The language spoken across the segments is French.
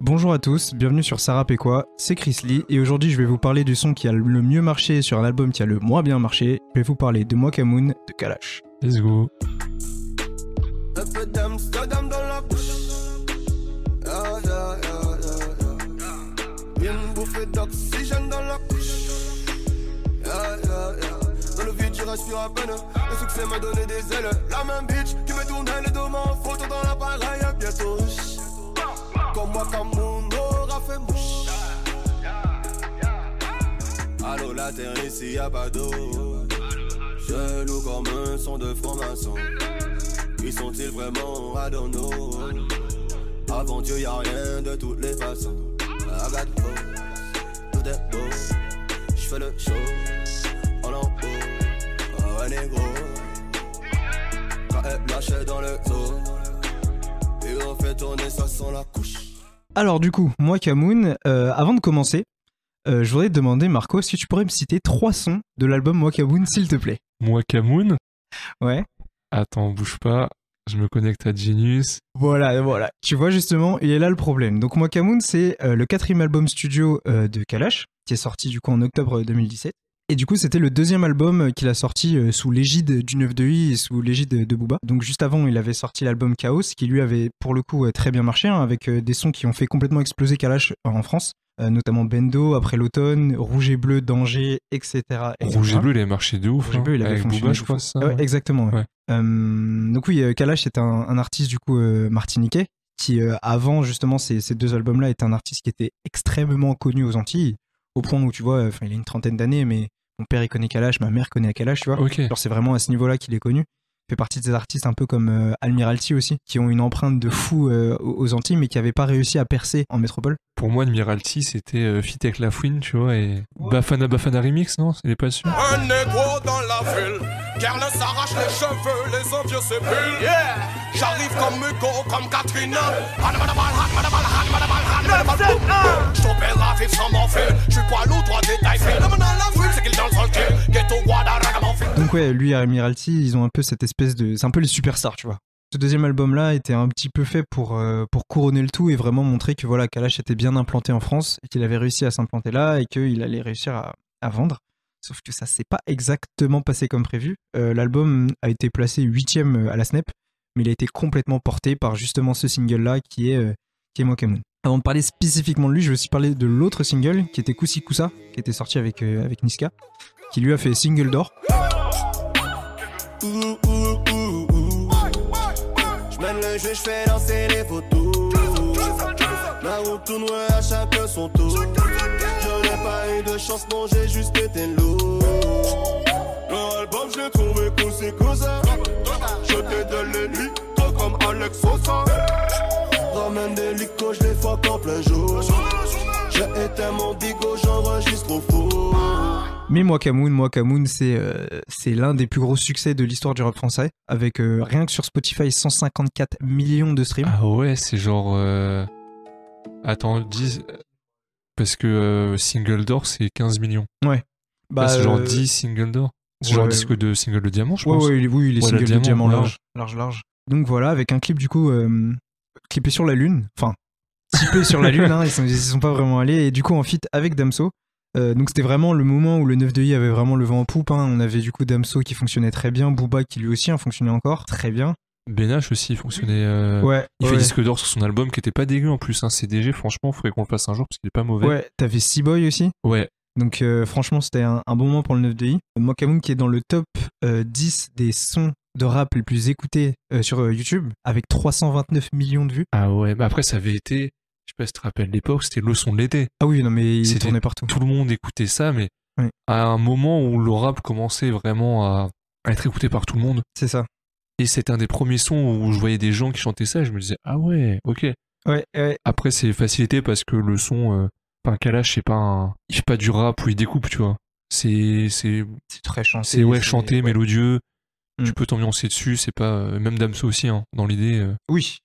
Bonjour à tous, bienvenue sur Sarah quoi, c'est Chris Lee et aujourd'hui je vais vous parler du son qui a le mieux marché sur un album qui a le moins bien marché. Je vais vous parler de Mokamoon de Kalash. Let's go. respire à peine. Le succès m'a donné des ailes. La même bitch qui me tourne le dos, en photo dans l'appareil. Bientôt, comme moi, comme mon aura fait mouche. Allô, la terre ici, y'a pas d'eau. Je loue comme un son de franc-maçon. Qui sont-ils vraiment? À Avant Dieu, y'a rien de toutes les façons. Got tout est beau. J'fais le show en lambeau. Alors du coup, moi Kamoun, euh, avant de commencer, euh, je voudrais te demander Marco, si tu pourrais me citer trois sons de l'album Moi Kamoun, s'il te plaît? Moi Kamoun? Ouais. Attends, bouge pas. Je me connecte à Genius. Voilà, voilà. Tu vois justement, il est là le problème. Donc Moi Kamoun, c'est euh, le quatrième album studio de Kalash, qui est sorti du coup en octobre 2017. Et du coup, c'était le deuxième album qu'il a sorti euh, sous l'égide du 9 de I et sous l'égide de Booba. Donc juste avant, il avait sorti l'album Chaos, qui lui avait pour le coup euh, très bien marché, hein, avec euh, des sons qui ont fait complètement exploser Kalash en France. notamment Bendo, après l'automne, Rouge et Bleu, Danger, etc. Rouge et Bleu, il a marché de ouf. Rouge et Bleu, il avait avec Booba, je. Ça, ouais, exactement. donc oui, Kalash était un, un, artiste du coup martiniquais qui avant justement ces, ces deux albums-là était un artiste qui était extrêmement connu aux Antilles au point où tu vois, enfin il a une trentaine d'années, mais mon père il connaît Kalash, ma mère connaît Kalash, tu vois. Genre c'est vraiment à ce niveau-là qu'il est connu. Il fait partie de ces artistes un peu comme euh, Admiralty aussi, qui ont une empreinte de fou euh, aux Antilles, mais qui n'avaient pas réussi à percer en métropole. Pour moi, Admiralty, c'était euh, Fit avec La Fouine, tu vois, et Bafana Bafana Remix, non? Il est pas sûr. Un négro dans la ville, Carle s'arrache les cheveux, les envieux s'épulent. Yeah J'arrive comme Hugo, comme Katrina. Donc lui et Admiralty, ils ont un peu cette espèce de... C'est un peu les superstars, tu vois. Ce deuxième album-là était un petit peu fait pour, euh, pour couronner le tout et vraiment montrer que voilà, Kalash était bien implanté en France et qu'il avait réussi à s'implanter là et qu'il allait réussir à, à, vendre. Sauf que ça s'est pas exactement passé comme prévu. Euh, l'album a été placé huitième à la Snap, mais il a été complètement porté par justement ce single-là qui est, euh, qui est. Avant de parler spécifiquement de lui, je vais aussi parler de l'autre single qui était Kusi Kusa, qui était sorti avec, euh, avec Niska, qui lui a fait single d'or. Je fais lancer les photos. La route tourne à chacun son tour. N'ai pas eu de chance, non, j'ai juste été lourd. L'album, je l'ai trouvé Kusi Kusa. Je t'ai donné lui, comme Alex Sosa. Ramène des licos, je les fuck en plein jour. J'ai éteint mon bigot, j'enregistre au faux. Mais Moakamoon, Moakamoon, c'est euh, c'est l'un des plus gros succès de l'histoire du rap français, avec euh, rien que sur Spotify 154 millions de streams. Ah ouais, c'est genre. Euh... Attends, 10. Parce que euh, single d'or, c'est 15 millions. Ouais. Bah, c'est genre 10 single d'or. C'est genre disque de single de diamant, je pense. Ouais, oui, les singles de diamant large, large, large. Donc voilà, avec un clip du coup clippé sur la lune, enfin typé sur la lune, hein, ils, sont, sont pas vraiment allés et du coup en fit avec Damso. Euh, donc c'était vraiment le moment où le 9 de I avait vraiment le vent en poupe. Hein. On avait du coup Damso qui fonctionnait très bien, Booba qui lui aussi hein, fonctionnait encore très bien. Benache aussi fonctionnait. Euh, ouais. Il fait disque d'or sur son album qui était pas dégueu en plus. Hein. CDG, franchement, faudrait qu'on le fasse un jour parce qu'il est pas mauvais. Ouais, t'avais Seaboy aussi. Ouais. Donc euh, franchement, c'était un, bon moment pour le 9 de I. Mokamoon qui est dans le top 10 des sons de rap les plus écoutés sur YouTube, avec 329 millions de vues. Ah ouais, mais après ça avait été, je sais pas si tu te rappelles l'époque, c'était le son de l'été. Ah oui, non mais il tournait partout. Tout le monde écoutait ça, mais à un moment où le rap commençait vraiment à, être écouté par tout le monde. C'est ça. Et c'était un des premiers sons où je voyais des gens qui chantaient ça, et je me disais ah ouais, ok. Ouais, ouais. Après c'est facilité parce que le son, euh, enfin Kalash c'est pas un, il fait pas du rap où il découpe, tu vois. C'est c'est très chanté. C'est ouais chanté, mélodieux. Tu mm. peux t'ambiancer dessus, c'est pas. Euh, même Damso aussi, hein, dans l'idée. Euh, oui.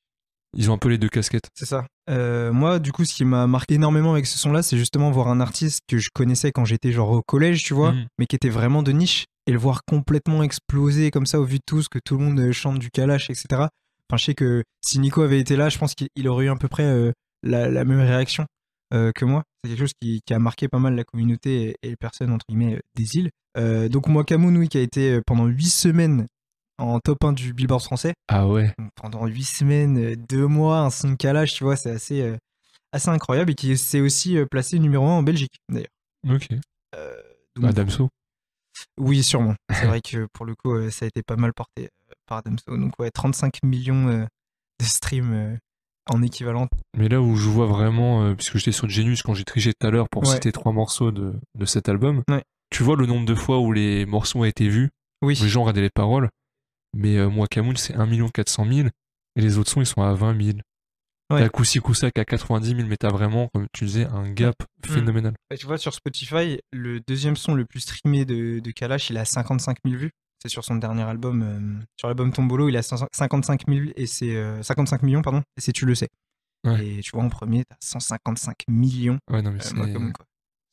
Ils ont un peu les deux casquettes. C'est ça. Euh, moi, du coup, ce qui m'a marqué énormément avec ce son-là, c'est justement voir un artiste que je connaissais quand j'étais genre au collège, tu vois, mm. mais qui était vraiment de niche, et le voir complètement exploser comme ça au vu de tous, que tout le monde chante du Kalash, etc. Enfin, je sais que si Nico avait été là, je pense qu'il aurait eu à peu près la, la même réaction euh, que moi. C'est quelque chose qui, qui a marqué pas mal la communauté et, et les personnes, entre guillemets, euh, des îles. Euh, donc, moi, Camoun, oui, qui a été euh, pendant 8 semaines en top 1 du Billboard français. Ah ouais. Pendant 8 semaines, euh, 2 mois, un son de calage, tu vois, c'est assez, euh, assez incroyable et qui s'est aussi euh, placé numéro 1 en Belgique, d'ailleurs. Ok. Euh, donc, Madame So. oui, sûrement. C'est vrai que pour le coup, euh, ça a été pas mal porté euh, par Damso. Donc, ouais, 35 millions euh, de streams euh, en équivalent. Mais là où je vois vraiment, euh, puisque j'étais sur Genius quand j'ai triché tout à l'heure pour Ouais. citer trois morceaux de, de cet album, Ouais. tu vois le nombre de fois où les morceaux ont été vus, Oui, où les gens regardaient les paroles? Mais euh, moi, Camoun, c'est 1 400 000 et les autres sons, ils sont à 20 000. Ouais. T'as Koussi Koussak à 90 000, mais t'as vraiment, comme tu disais, un gap phénoménal. Bah, tu vois, sur Spotify, le deuxième son le plus streamé de, de Kalash, il a 55 000 vues. C'est sur son dernier album. euh, sur l'album Tombolo, il a 55 000 et c'est euh, 55 millions, pardon. Et c'est Tu le sais. Ouais. Et tu vois, en premier, t'as 155 millions. Ouais, non, mais euh, c'est moi, comme quoi.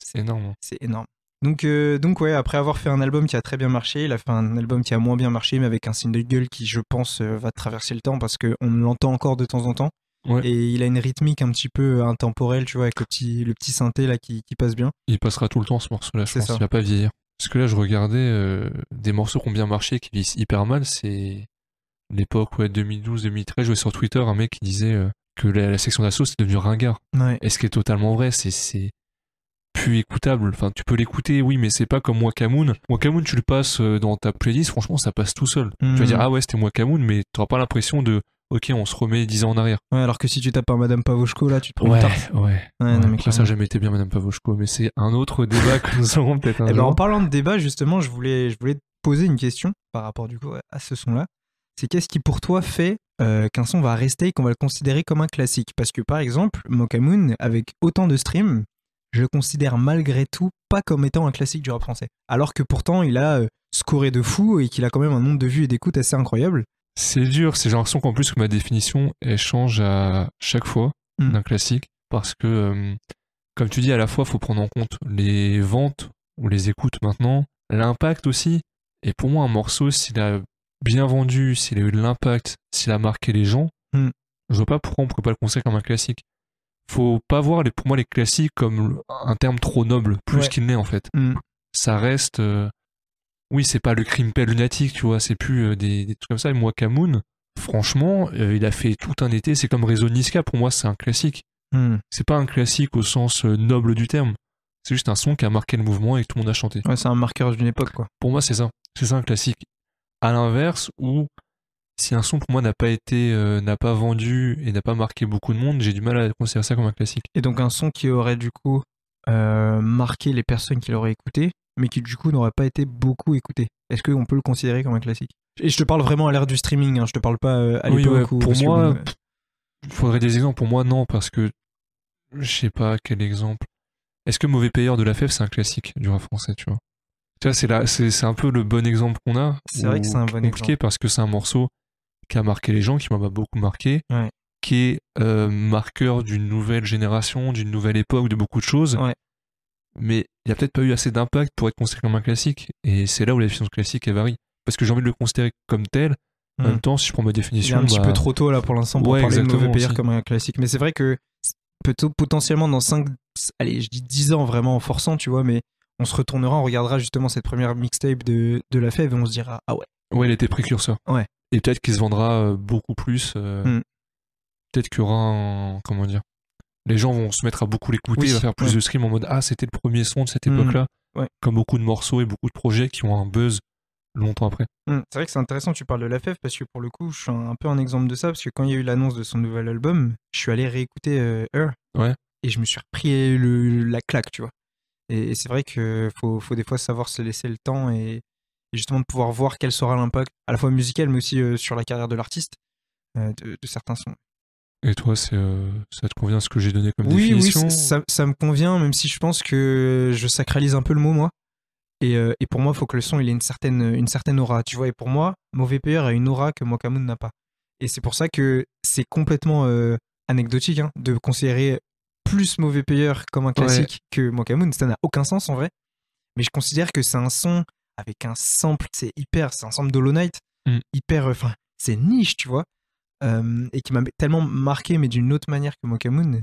c'est énorme. hein. C'est énorme. Donc, euh, donc ouais, après avoir fait un album qui a très bien marché, il a fait un album qui a moins bien marché, mais avec un single qui, je pense, euh, va traverser le temps parce qu'on l'entend encore de temps en temps. Ouais. Et il a une rythmique un petit peu intemporelle, tu vois, avec le petit, le petit synthé là qui, qui passe bien. Il passera tout le temps ce morceau-là, je pense. ça. Il va pas vieillir. Parce que là, je regardais euh, des morceaux qui ont bien marché, qui vieillissent hyper mal. C'est l'époque, ouais, 2012-2013. Je voyais sur Twitter un mec qui disait euh, que la, la section d'assaut, c'est devenu ringard. Ouais. Et ce qui est totalement vrai, c'est plus écoutable. Enfin, tu peux l'écouter, oui, mais c'est pas comme Wakamoon. Wakamoon, tu le passes euh, dans ta playlist, franchement, ça passe tout seul. Tu vas Mhm. dire, ah ouais, c'était Wakamoon, mais t'auras pas l'impression de, ok, on se remet 10 ans en arrière. Ouais, alors que si tu tapes un Madame Pavoshko, là, tu te prends une tarte. ouais. Ouais, non, mais Après, ça jamais été bien, Madame Pavoshko, mais c'est un autre débat que nous aurons peut-être un Eh ben, en parlant de débat, justement, je voulais, je voulais te poser une question par rapport du coup à ce son-là. C'est qu'est-ce qui pour toi fait euh, qu'un son va rester et qu'on va le considérer comme un classique? Parce que par exemple, Mokamoon, avec autant de streams, je le considère malgré tout pas comme étant un classique du rap français. Alors que pourtant, il a euh, scoré de fou et qu'il a quand même un nombre de vues et d'écoutes assez incroyable. C'est dur, c'est j'ai l'impression qu'en plus que ma définition elle change à chaque fois Mm. d'un classique parce que euh, comme tu dis à la fois faut prendre en compte les ventes ou les écoutes maintenant, l'impact aussi et pour moi un morceau s'il a bien vendu, s'il a eu de l'impact, s'il a marqué les gens, Mm. je vois pas pourquoi on pourrait pas le considérer comme un classique. Faut pas voir les, pour moi les classiques comme un terme trop noble plus Ouais. qu'il n'est en fait. Mm. Ça reste euh, oui, c'est pas le crime lunatique, tu vois, c'est plus euh, des, des trucs comme ça. Et moi, Camoun, franchement, euh, il a fait tout un été. C'est comme Réseau Niska, pour moi, c'est un classique. Hmm. C'est pas un classique au sens noble du terme. C'est juste un son qui a marqué le mouvement et que tout le monde a chanté. Ouais, c'est un marqueur d'une époque, quoi. Pour moi, c'est ça. C'est ça un classique. À l'inverse, où si un son pour moi n'a pas été, euh, n'a pas vendu et n'a pas marqué beaucoup de monde, j'ai du mal à considérer ça comme un classique. Et donc un son qui aurait du coup euh, marqué les personnes qui l'auraient écouté, mais qui du coup n'aurait pas été beaucoup écouté. Est-ce qu'on peut le considérer comme un classique? Et je te parle vraiment à l'ère du streaming, hein, je te parle pas euh, à Oui, l'époque ouais, où... pour moi, bon, Il faudrait des exemples. Pour moi, non, parce que je sais pas quel exemple. Est-ce que Mauvais Payeur de la FEF, c'est un classique du rap français, tu vois? Tu vois, c'est là, c'est c'est un peu le bon exemple qu'on a. C'est vrai que c'est un bon compliqué exemple. parce que c'est un morceau qui a marqué les gens, qui m'a beaucoup marqué, Ouais. qui est euh, marqueur d'une nouvelle génération, d'une nouvelle époque, de beaucoup de choses. Ouais. Mais il n'y a peut-être pas eu assez d'impact pour être considéré comme un classique. Et c'est là où la définition de classique elle varie. Parce que j'ai envie de le considérer comme tel. En même temps, si je prends ma il est définition, un petit bah, peu trop tôt là pour l'instant pour Ouais, parler de mauvais payeur comme un classique. Mais c'est vrai que peut- potentiellement dans 5, allez, je dis 10 ans vraiment en forçant, tu vois, mais on se retournera, on regardera justement cette première mixtape de, de la fève et on se dira, ah ouais, Ouais, il était précurseur. Ouais. Et peut-être qu'il se vendra euh, beaucoup plus. euh, Mm. Peut-être qu'il y aura un. Comment dire Les gens vont se mettre à beaucoup l'écouter, Oui, va faire plus ouais. de streams en mode Ah, c'était le premier son de cette Mm. époque-là. Ouais. Comme beaucoup de morceaux et beaucoup de projets qui ont un buzz longtemps après. Hmm, C'est vrai que c'est intéressant, tu parles de la FEF parce que pour le coup, je suis un, un peu un exemple de ça parce que quand il y a eu l'annonce de son nouvel album, je suis allé réécouter euh, Her Ouais. et je me suis repris le, la claque, tu vois. Et, et c'est vrai que faut, faut des fois savoir se laisser le temps et, et justement de pouvoir voir quel sera l'impact à la fois musical mais aussi euh, sur la carrière de l'artiste euh, de, de certains sons. Et toi, c'est euh, ça te convient ce que j'ai donné comme Oui, oui, définition ça, ça- ça me convient, même si je pense que je sacralise un peu le mot, moi. Et, et pour moi, il faut que le son il ait une certaine, une certaine aura. Tu vois, et pour moi, Mauvais Payeur a une aura que Mokamoon n'a pas. Et c'est pour ça que c'est complètement anecdotique hein, de considérer plus Mauvais Payeur comme un classique que Mokamoon. Ça n'a aucun sens en vrai. Mais je considère que c'est un son avec un sample, c'est hyper, c'est un sample d'Hollow Knight, Mm. hyper, euh, enfin, c'est niche, tu vois. Euh, et qui m'a tellement marqué, mais d'une autre manière que Mokamoon.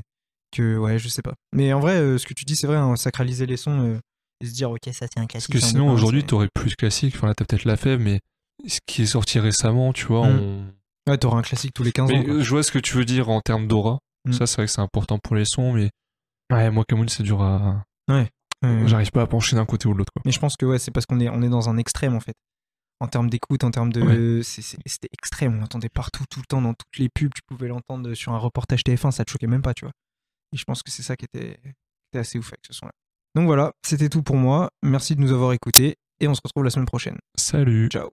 que ouais, je sais pas. Mais en vrai, euh, ce que tu dis, c'est vrai, hein, sacraliser les sons euh, et se dire, ok, ça c'est un Parce classique. que c'est un sinon, aujourd'hui, t'aurais plus de classiques. Enfin, là, t'as peut-être la fève, mais ce qui est sorti récemment, tu vois, Mm. on... Ouais, t'auras un classique tous les 15 ans. Quoi. je vois ce que tu veux dire en termes d'aura. Mm. Ça, c'est vrai que c'est important pour les sons, mais ouais, moi, Camoun, c'est dur à. J'arrive pas à pencher d'un côté ou de l'autre, quoi. Mais je pense que ouais, c'est parce qu'on est, on est dans un extrême en fait. En termes d'écoute, en termes de. C'était extrême, on l'entendait partout, tout le temps, dans toutes les pubs, tu pouvais l'entendre sur un reportage TF1, ça te choquait même pas, tu vois. Et je pense que c'est ça qui était, qui était assez ouf avec ce son-là. Donc voilà, c'était tout pour moi. Merci de nous avoir écoutés et on se retrouve la semaine prochaine. Salut. Ciao.